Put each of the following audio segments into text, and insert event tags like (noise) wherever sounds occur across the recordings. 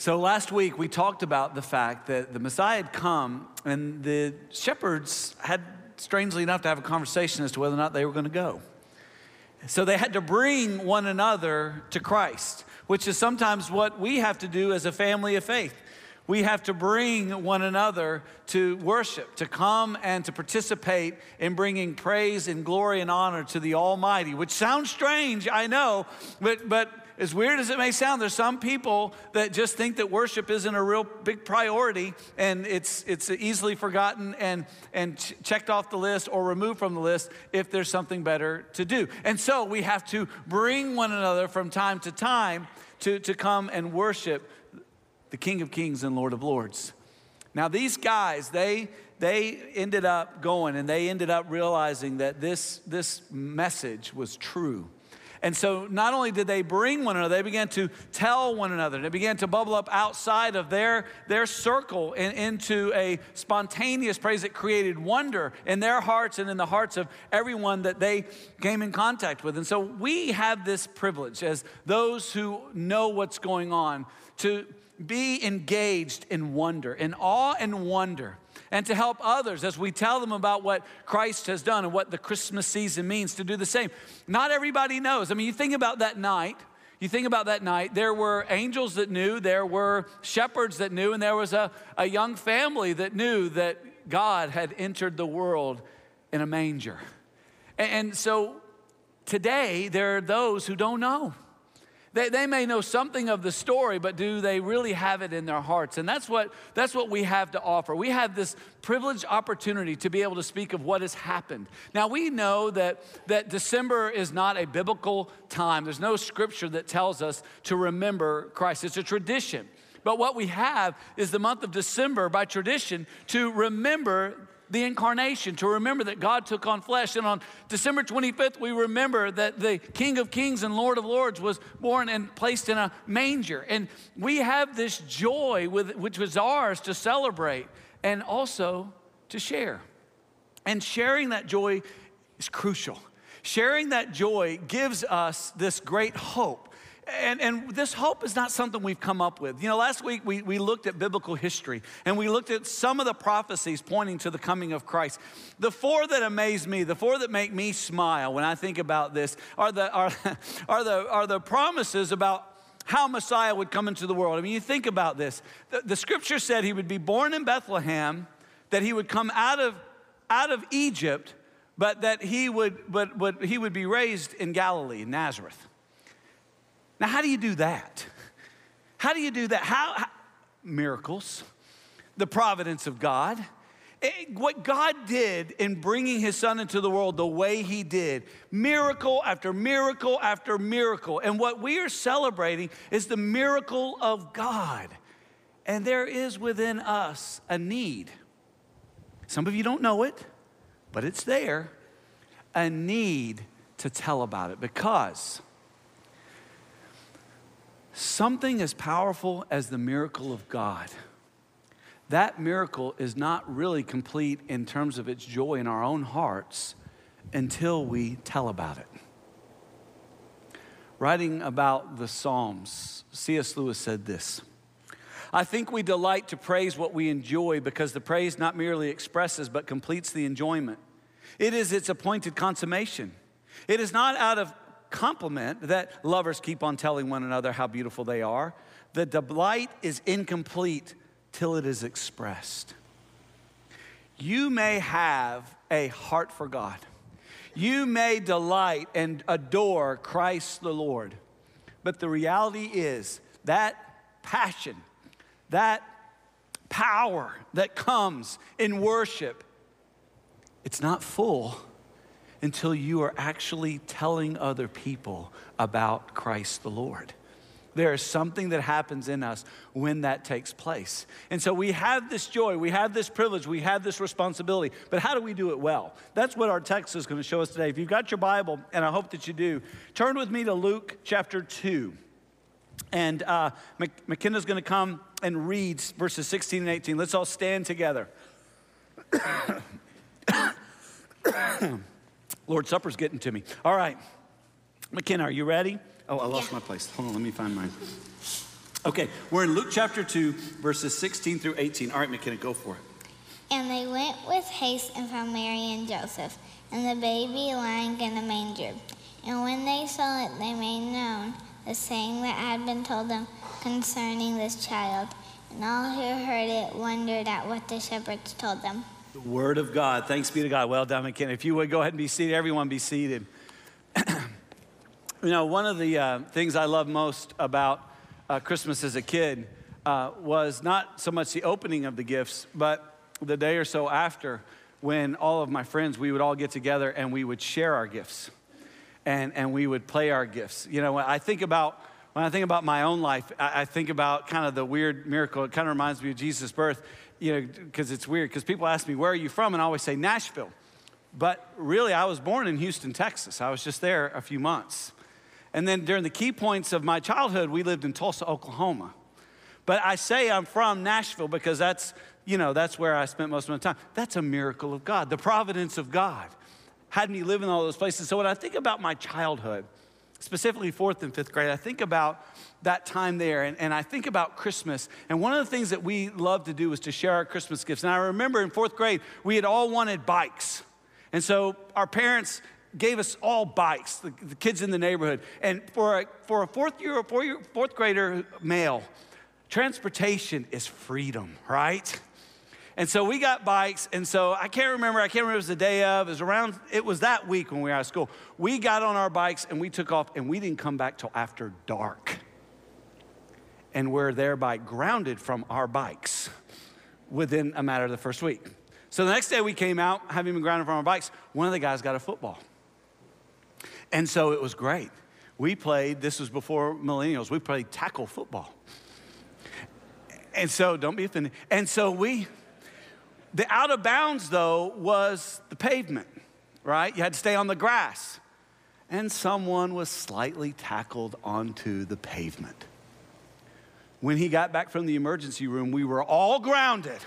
So last week we talked about the fact that the Messiah had come and the shepherds had, strangely enough, to have a conversation as to whether or not they were going to go. So they had to bring one another to Christ, which is sometimes what we have to do as a family of faith. We have to bring one another to worship, to come and to participate in bringing praise and glory and honor to the Almighty, which sounds strange, I know, but, but as weird as it may sound, there's some people that just think that worship isn't a real big priority and it's, it's easily forgotten and, and ch- checked off the list or removed from the list if there's something better to do. And so we have to bring one another from time to time to, to come and worship the King of Kings and Lord of Lords. Now, these guys, they, they ended up going and they ended up realizing that this, this message was true. And so not only did they bring one another, they began to tell one another. They began to bubble up outside of their, their circle and into a spontaneous praise that created wonder in their hearts and in the hearts of everyone that they came in contact with. And so we have this privilege as those who know what's going on to be engaged in wonder, in awe and wonder and to help others as we tell them about what Christ has done and what the Christmas season means to do the same. Not everybody knows. I mean, you think about that night. You think about that night, there were angels that knew, there were shepherds that knew, and there was a, a young family that knew that God had entered the world in a manger. And, and so today, there are those who don't know. They, they may know something of the story, but do they really have it in their hearts? And that's what, that's what we have to offer. We have this privileged opportunity to be able to speak of what has happened. Now, we know that, that December is not a biblical time, there's no scripture that tells us to remember Christ, it's a tradition. But what we have is the month of December by tradition to remember the incarnation, to remember that God took on flesh. And on December 25th, we remember that the King of Kings and Lord of Lords was born and placed in a manger. And we have this joy with, which was ours to celebrate and also to share. And sharing that joy is crucial. Sharing that joy gives us this great hope and, and this hope is not something we've come up with. You know, last week we, we looked at biblical history and we looked at some of the prophecies pointing to the coming of Christ. The four that amaze me, the four that make me smile when I think about this, are the, are, (laughs) are the, are the promises about how Messiah would come into the world. I mean, you think about this. The, the scripture said he would be born in Bethlehem, that he would come out of, out of Egypt, but that he would, but, but he would be raised in Galilee, Nazareth. Now, how do you do that? How do you do that? How, how miracles, the providence of God. It, eh, what God did in bringing his son into the world the way he did, miracle after miracle after miracle. And what we are celebrating is the miracle of God. And there is within us a need. Some of you don't know it, but it's there. A need to tell about it because something as powerful as the miracle of God, that miracle is not really complete in terms of its joy in our own hearts until we tell about it. Writing about the Psalms, C.S. Lewis said this I think we delight to praise what we enjoy because the praise not merely expresses but completes the enjoyment. It is its appointed consummation. It is not out of compliment that lovers keep on telling one another how beautiful they are. The delight is incomplete till it is expressed. You may have a heart for God. You may delight and adore Christ the Lord. But the reality is that passion, that power that comes in worship, it's not full until you are actually telling other people about Christ the Lord. There is something that happens in us when that takes place. And so we have this joy, we have this privilege, we have this responsibility. But how do we do it well? That's what our text is going to show us today. If you've got your Bible, and I hope that you do, turn with me to Luke chapter 2. And uh, McKenna's going to come and read verses 16 and 18. Let's all stand together. Lord Supper's getting to me. All right. McKenna, are you ready? Oh, I lost yeah. my place. Hold on, let me find mine. Okay, we're in Luke chapter 2, verses 16 through 18. All right, McKenna, go for it. And they went with haste and found Mary and Joseph, and the baby lying in a manger. And when they saw it, they made known the saying that had been told them concerning this child. And all who heard it wondered at what the shepherds told them. The word of God. Thanks be to God. Well done, McKenna. If you would go ahead and be seated, everyone be seated. (clears throat) you know, one of the uh, things I love most about uh, Christmas as a kid uh, was not so much the opening of the gifts, but the day or so after when all of my friends, we would all get together and we would share our gifts and, and we would play our gifts. You know, when I think about when I think about my own life, I think about kind of the weird miracle. It kind of reminds me of Jesus' birth, you know, because it's weird. Because people ask me, where are you from? And I always say, Nashville. But really, I was born in Houston, Texas. I was just there a few months. And then during the key points of my childhood, we lived in Tulsa, Oklahoma. But I say I'm from Nashville because that's, you know, that's where I spent most of my time. That's a miracle of God, the providence of God had me live in all those places. So when I think about my childhood, specifically fourth and fifth grade, I think about that time there and, and I think about Christmas. And one of the things that we love to do was to share our Christmas gifts. And I remember in fourth grade, we had all wanted bikes. And so our parents gave us all bikes, the, the kids in the neighborhood. And for a, for a fourth year four year, fourth grader male, transportation is freedom, right? And so we got bikes. And so I can't remember, I can't remember it was the day of, it was around, it was that week when we were out of school. We got on our bikes and we took off and we didn't come back till after dark. And we're thereby grounded from our bikes within a matter of the first week. So the next day we came out, having been grounded from our bikes, one of the guys got a football. And so it was great. We played, this was before millennials, we played tackle football. And so, don't be offended. And so we, the out of bounds, though, was the pavement, right? You had to stay on the grass. And someone was slightly tackled onto the pavement. When he got back from the emergency room, we were all grounded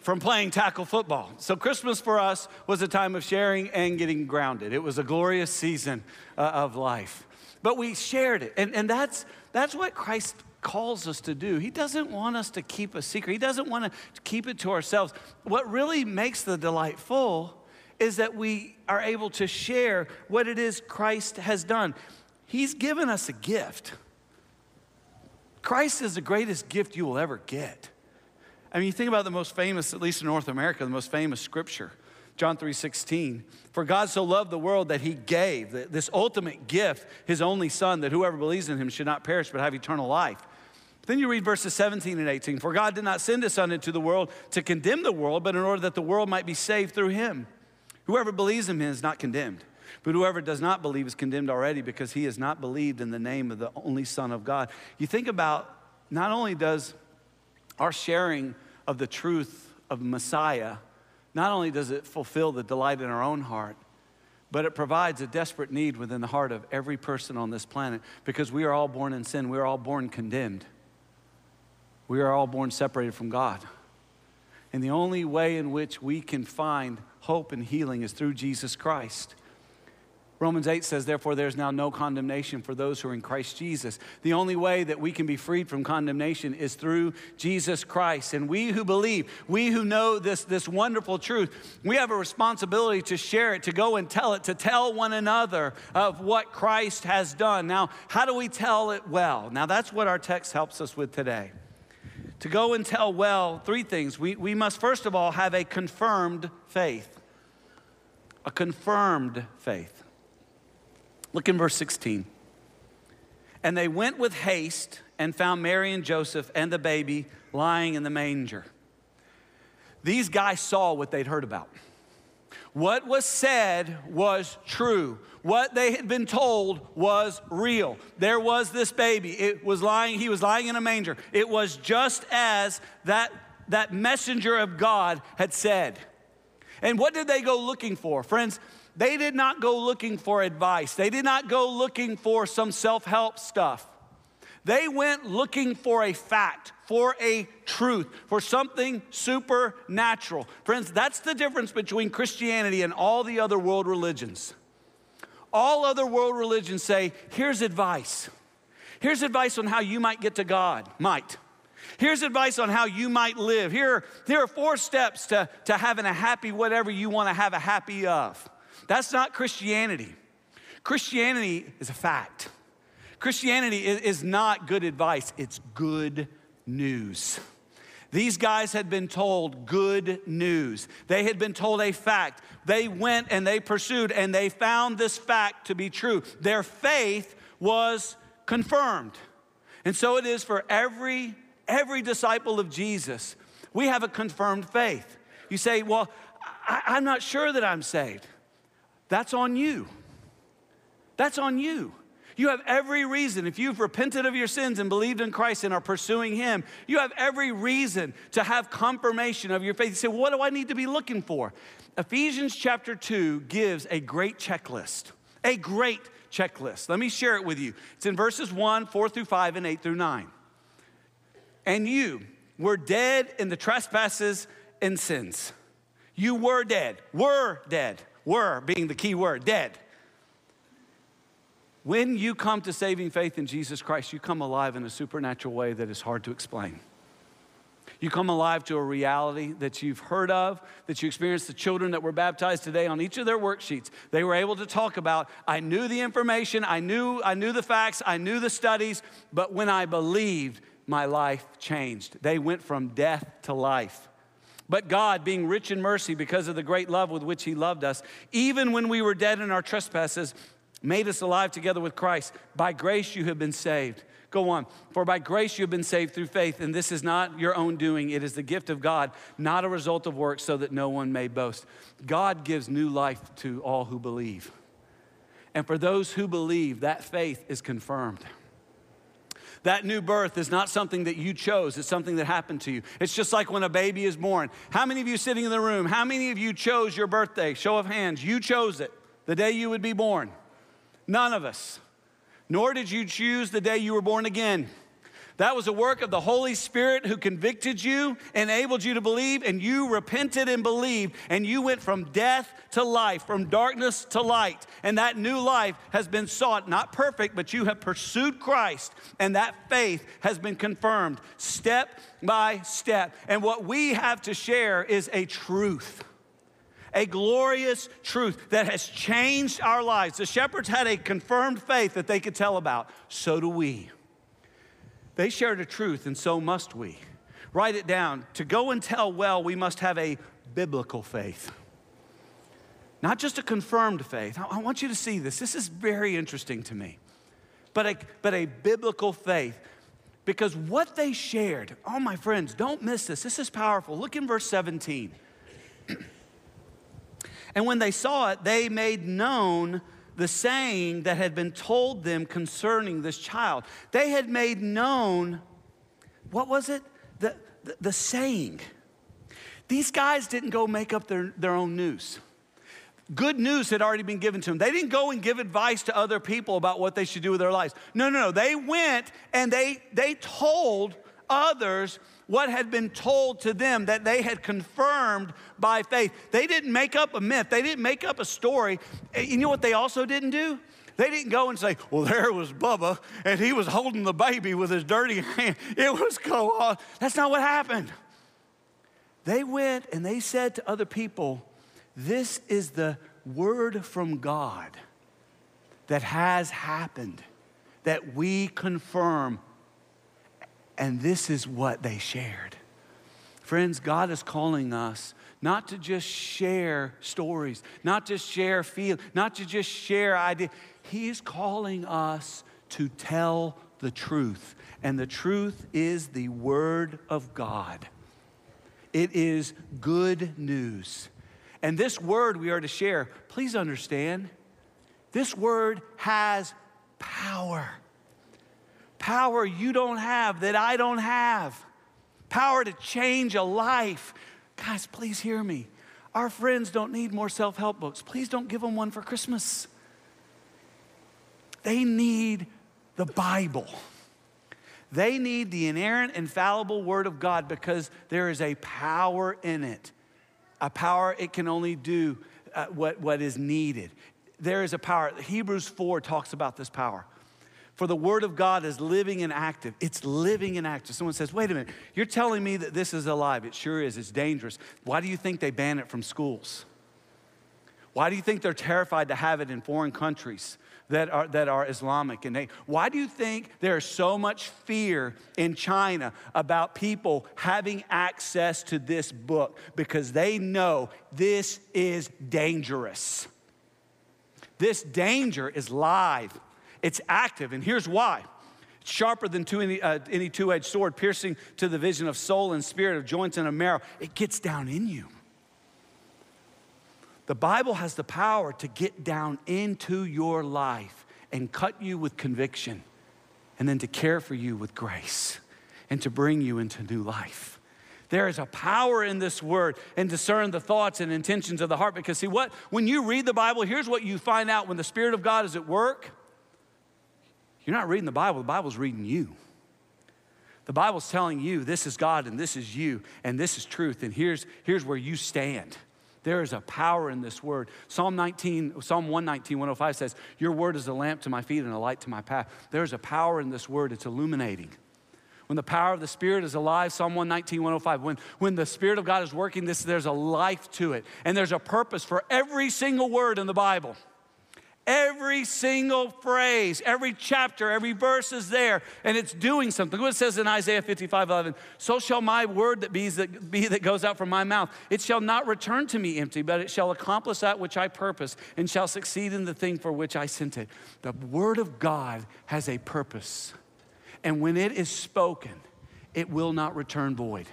from playing tackle football. So, Christmas for us was a time of sharing and getting grounded. It was a glorious season uh, of life. But we shared it. And, and that's, that's what Christ calls us to do. He doesn't want us to keep a secret, He doesn't want to keep it to ourselves. What really makes the delight full is that we are able to share what it is Christ has done. He's given us a gift. Christ is the greatest gift you will ever get. I mean, you think about the most famous, at least in North America, the most famous scripture, John 3:16. For God so loved the world that he gave this ultimate gift, his only son, that whoever believes in him should not perish but have eternal life. Then you read verses 17 and 18. For God did not send his Son into the world to condemn the world, but in order that the world might be saved through him. Whoever believes in him is not condemned, but whoever does not believe is condemned already because he has not believed in the name of the only Son of God. You think about not only does our sharing of the truth of Messiah, not only does it fulfill the delight in our own heart, but it provides a desperate need within the heart of every person on this planet because we are all born in sin. We are all born condemned. We are all born separated from God. And the only way in which we can find hope and healing is through Jesus Christ. Romans 8 says, Therefore, there's now no condemnation for those who are in Christ Jesus. The only way that we can be freed from condemnation is through Jesus Christ. And we who believe, we who know this, this wonderful truth, we have a responsibility to share it, to go and tell it, to tell one another of what Christ has done. Now, how do we tell it well? Now, that's what our text helps us with today to go and tell well three things. We, we must, first of all, have a confirmed faith. A confirmed faith. Look in verse 16. And they went with haste and found Mary and Joseph and the baby lying in the manger. These guys saw what they'd heard about. What was said was true. What they had been told was real. There was this baby. It was lying, he was lying in a manger. It was just as that, that messenger of God had said. And what did they go looking for? Friends, they did not go looking for advice. They did not go looking for some self help stuff. They went looking for a fact, for a truth, for something supernatural. Friends, that's the difference between Christianity and all the other world religions. All other world religions say, here's advice. Here's advice on how you might get to God. Might. Here's advice on how you might live. Here, here are four steps to, to having a happy whatever you want to have a happy of. That's not Christianity. Christianity is a fact. Christianity is, not good advice, it's good news. These guys had been told good news. They had been told a fact. They went and they pursued and they found this fact to be true. Their faith was confirmed. And so it is for every every disciple of Jesus. We have a confirmed faith. You say, "Well, I, I'm not sure that I'm saved." That's on you. That's on you. You have every reason, if you've repented of your sins and believed in Christ and are pursuing Him, you have every reason to have confirmation of your faith. You say, What do I need to be looking for? Ephesians chapter 2 gives a great checklist, a great checklist. Let me share it with you. It's in verses 1, 4 through 5, and 8 through 9. And you were dead in the trespasses and sins. You were dead, were dead, were being the key word, dead when you come to saving faith in Jesus Christ, you come alive in a supernatural way that is hard to explain. You come alive to a reality that you've heard of, that you experienced. The children that were baptized today on each of their worksheets, they were able to talk about, I knew the information, I knew, I knew the facts, I knew the studies, but when I believed, my life changed. They went from death to life. But God, being rich in mercy because of the great love with which He loved us, even when we were dead in our trespasses, made us alive together with Christ. By grace you have been saved. Go on. For by grace you have been saved through faith, and this is not your own doing. It is the gift of God, not a result of works, so that no one may boast. God gives new life to all who believe. And for those who believe, that faith is confirmed. That new birth is not something that you chose, it's something that happened to you. It's just like when a baby is born. How many of you sitting in the room, how many of you chose your birthday? Show of hands. You chose it, the day you would be born. None of us. Nor did you choose the day you were born again. That was a work of the Holy Spirit who convicted you, enabled you to believe, and you repented and believed, and you went from death to life, from darkness to light. And that new life has been sought, not perfect, but you have pursued Christ, and that faith has been confirmed step by step. And what we have to share is a truth a glorious truth that has changed our lives. The shepherds had a confirmed faith that they could tell about. So do we. They shared a truth, and so must we. Write it down. To go and tell well, we must have a biblical faith. Not just a confirmed faith. I want you to see this. This is very interesting to me. But a, but a biblical faith. Because what they shared, oh, my friends, don't miss this. This is powerful. Look in verse 17. (clears throat) And when they saw it, they made known the saying that had been told them concerning this child. They had made known, what was it? The, the, the saying. These guys didn't go make up their, their own news. Good news had already been given to them. They didn't go and give advice to other people about what they should do with their lives. No, no, no. They went and they, they told others what had been told to them that they had confirmed by faith. They didn't make up a myth, they didn't make up a story. Eh, you know what they also didn't do? They didn't go and say, Well, there was Bubba, and he was holding the baby with his dirty (laughs) hand. It was go on. Uh, that's not what happened. They went and they said to other people, This is the word from God that has happened, that we confirm and this is what they shared. Friends, God is calling us not to just share stories, not to share feel, not to just share ideas. He is calling us to tell the truth. And the truth is the Word of God. It is good news. And this word we are to share, please understand, this word has power power you don't have that I don't have, power to change a life. Guys, please hear me. Our friends don't need more self help books. Please don't give them one for Christmas. They need the Bible. They need the inerrant, infallible Word of God because there is a power in it. A power it can only do uh, what, what is needed. There is a power. Hebrews 4 talks about this power. For the word of God is living and active. It's living and active. Someone says, wait a minute, you're telling me that this is alive. It sure is. It's dangerous. Why do you think they ban it from schools? Why do you think they're terrified to have it in foreign countries that are, that are Islamic? And they, why do you think there's so much fear in China about people having access to this book? Because they know this is dangerous. This danger is live. It's active, and here's why. It's sharper than two, any, uh, any two edged sword, piercing to the vision of soul and spirit, of joints and of marrow. It gets down in you. The Bible has the power to get down into your life and cut you with conviction, and then to care for you with grace and to bring you into new life. There is a power in this word and discern the thoughts and intentions of the heart. Because, see, what when you read the Bible, here's what you find out when the Spirit of God is at work you're not reading the Bible, the Bible's reading you. The Bible's telling you this is God and this is you and this is truth and here's, here's where you stand. There is a power in this word. Psalm 19, Psalm 119, 105 says, Your word is a lamp to my feet and a light to my path. There's a power in this word, it's illuminating. When the power of the Spirit is alive, Psalm 119, 105, when, when the Spirit of God is working this, there's a life to it. And there's a purpose for every single word in the Bible. Every single phrase, every chapter, every verse is there, and it's doing something. What it says in Isaiah 55 11, so shall my word that be, that be that goes out from my mouth. It shall not return to me empty, but it shall accomplish that which I purpose, and shall succeed in the thing for which I sent it. The word of God has a purpose, and when it is spoken, it will not return void.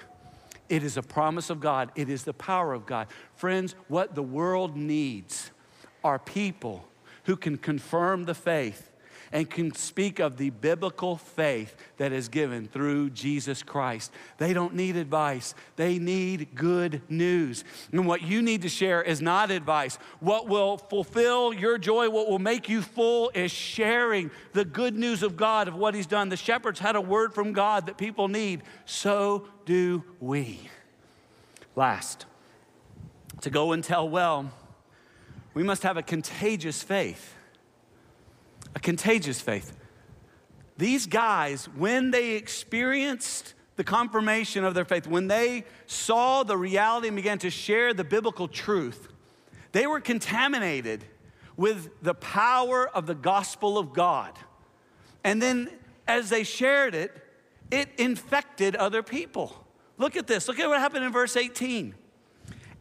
It is a promise of God, it is the power of God. Friends, what the world needs are people who can confirm the faith and can speak of the biblical faith that is given through Jesus Christ. They don't need advice, they need good news. And what you need to share is not advice. What will fulfill your joy, what will make you full, is sharing the good news of God, of what He's done. The shepherds had a word from God that people need. So do we. Last, to go and tell well we must have a contagious faith. A contagious faith. These guys, when they experienced the confirmation of their faith, when they saw the reality and began to share the biblical truth, they were contaminated with the power of the gospel of God. And then as they shared it, it infected other people. Look at this. Look at what happened in verse 18.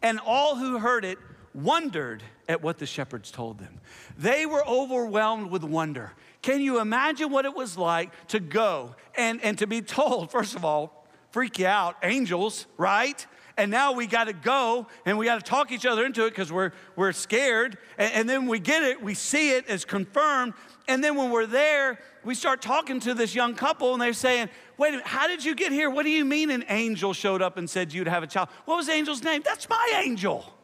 And all who heard it wondered at what the shepherds told them. They were overwhelmed with wonder. Can you imagine what it was like to go and, and to be told, first of all, freak you out, angels, right? And now we got to go and we got to talk each other into it because we're, we're scared. And, and then we get it, we see it as confirmed. And then when we're there, we start talking to this young couple and they're saying, Wait a minute, how did you get here? What do you mean an angel showed up and said you'd have a child? What was the angel's name? That's my angel.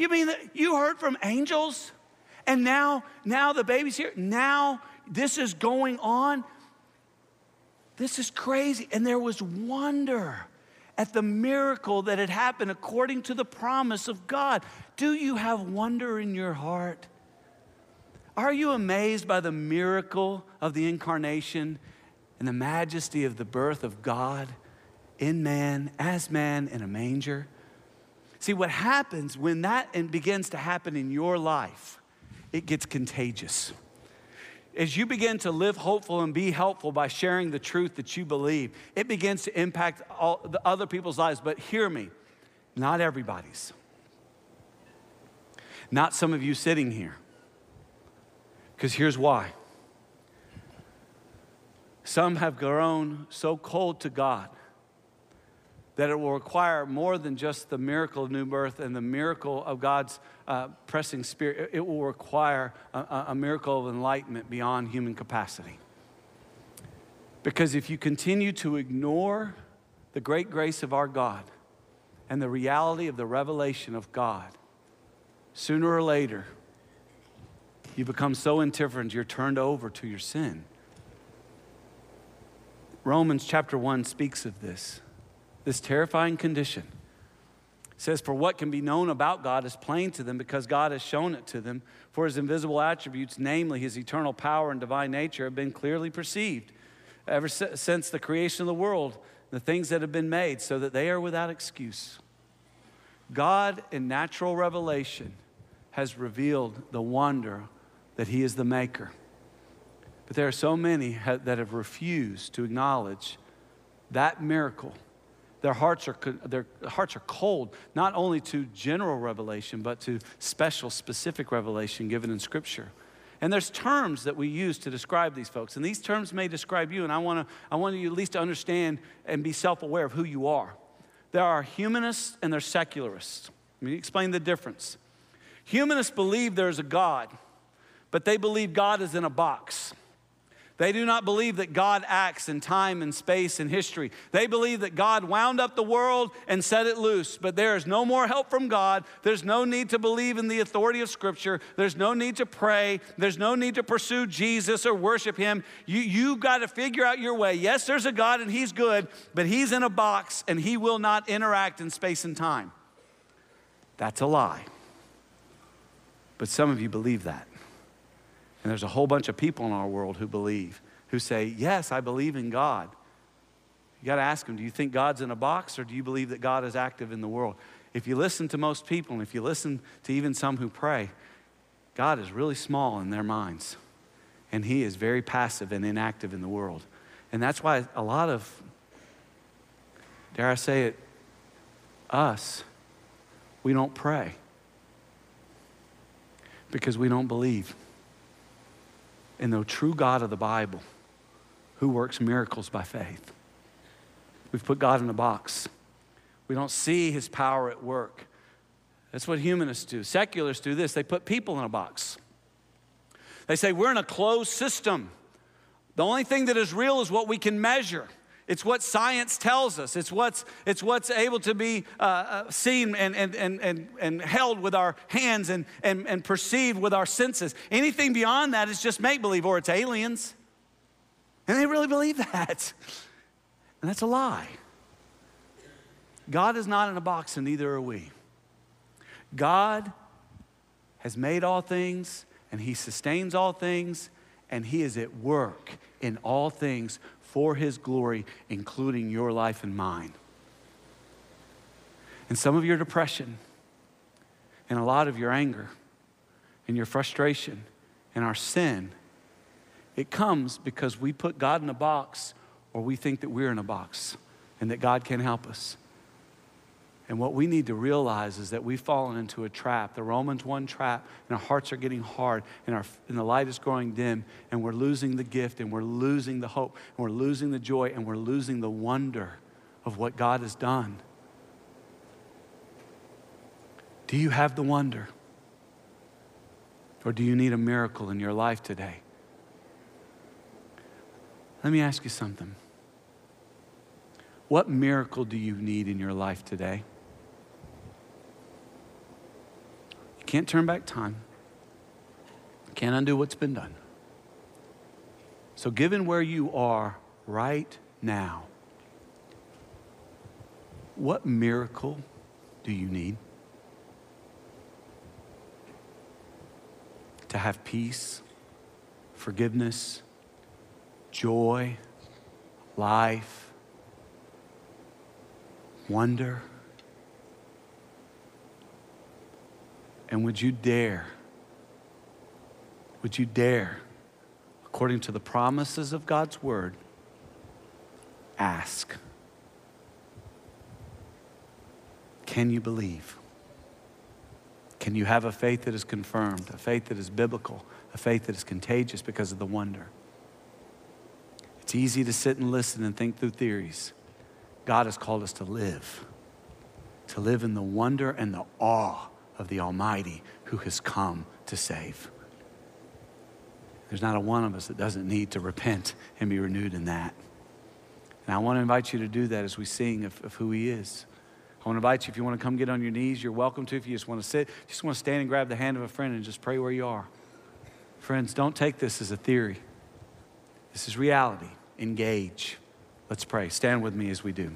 You mean that you heard from angels? And now, now the baby's here. Now this is going on. This is crazy. And there was wonder at the miracle that had happened according to the promise of God. Do you have wonder in your heart? Are you amazed by the miracle of the incarnation and the majesty of the birth of God in man, as man in a manger? See, what happens when that begins to happen in your life, it gets contagious. As you begin to live hopeful and be helpful by sharing the truth that you believe, it begins to impact all the other people's lives. But hear me, not everybody's. Not some of you sitting here. Because here's why. Some have grown so cold to God that it will require more than just the miracle of new birth and the miracle of God's uh, pressing spirit. It will require a, a miracle of enlightenment beyond human capacity. Because if you continue to ignore the great grace of our God and the reality of the revelation of God, sooner or later, you become so indifferent you're turned over to your sin. Romans chapter 1 speaks of this this terrifying condition. says, For what can be known about God is plain to them because God has shown it to them. For his invisible attributes, namely his eternal power and divine nature, have been clearly perceived ever since the creation of the world, the things that have been made, so that they are without excuse. God, in natural revelation, has revealed the wonder that he is the maker. But there are so many that have refused to acknowledge that miracle their hearts are, their hearts are cold, not only to general revelation, but to special, specific revelation given in Scripture. And there's terms that we use to describe these folks. And these terms may describe you, and I want, to, I want you at least to understand and be self aware of who you are. There are humanists and there's secularists. Let me explain the difference. Humanists believe there's a God, but they believe God is in a box. They do not believe that God acts in time and space and history. They believe that God wound up the world and set it loose, but there is no more help from God. There's no need to believe in the authority of Scripture. There's no need to pray. There's no need to pursue Jesus or worship Him. You, you got to figure out your way. Yes, there's a God and He's good, but He's in a box and He will not interact in space and time. That's a lie. But some of you believe that. And there's a whole bunch of people in our world who believe, who say, Yes, I believe in God. You got to ask them, do you think God's in a box or do you believe that God is active in the world? If you listen to most people, and if you listen to even some who pray, God is really small in their minds. And He is very passive and inactive in the world. And that's why a lot of, dare I say it, us, we don't pray because we don't believe in the true God of the Bible who works miracles by faith. We've put God in a box. We don't see his power at work. That's what humanists do. Secularists do this they put people in a box. They say, We're in a closed system. The only thing that is real is what we can measure. It's what science tells us. It's what's, it's what's able to be uh, uh, seen and, and, and, and, and held with our hands and, and, and perceived with our senses. Anything beyond that is just make believe or it's aliens. And they really believe that. And that's a lie. God is not in a box, and neither are we. God has made all things, and He sustains all things, and He is at work in all things for His glory, including your life and mine. And some of your depression, and a lot of your anger, and your frustration, and our sin, it comes because we put God in a box or we think that we're in a box and that God can't help us. And what we need to realize is that we've fallen into a trap, the Romans 1 trap, and our hearts are getting hard, and, our, and the light is growing dim, and we're losing the gift, and we're losing the hope, and we're losing the joy, and we're losing the wonder of what God has done. Do you have the wonder? Or do you need a miracle in your life today? Let me ask you something. What miracle do you need in your life today? Can't turn back time. Can't undo what's been done. So, given where you are right now, what miracle do you need? To have peace, forgiveness, joy, life, wonder. And would you dare, would you dare, according to the promises of God's word, ask? Can you believe? Can you have a faith that is confirmed, a faith that is biblical, a faith that is contagious because of the wonder? It's easy to sit and listen and think through theories. God has called us to live, to live in the wonder and the awe of the Almighty who has come to save. There's not a one of us that doesn't need to repent and be renewed in that. And I want to invite you to do that as we sing of, of who He is. I want to invite you, if you want to come get on your knees, you're welcome to. If you just want to sit, just want to stand and grab the hand of a friend and just pray where you are. Friends, don't take this as a theory. This is reality. Engage. Let's pray. Stand with me as we do.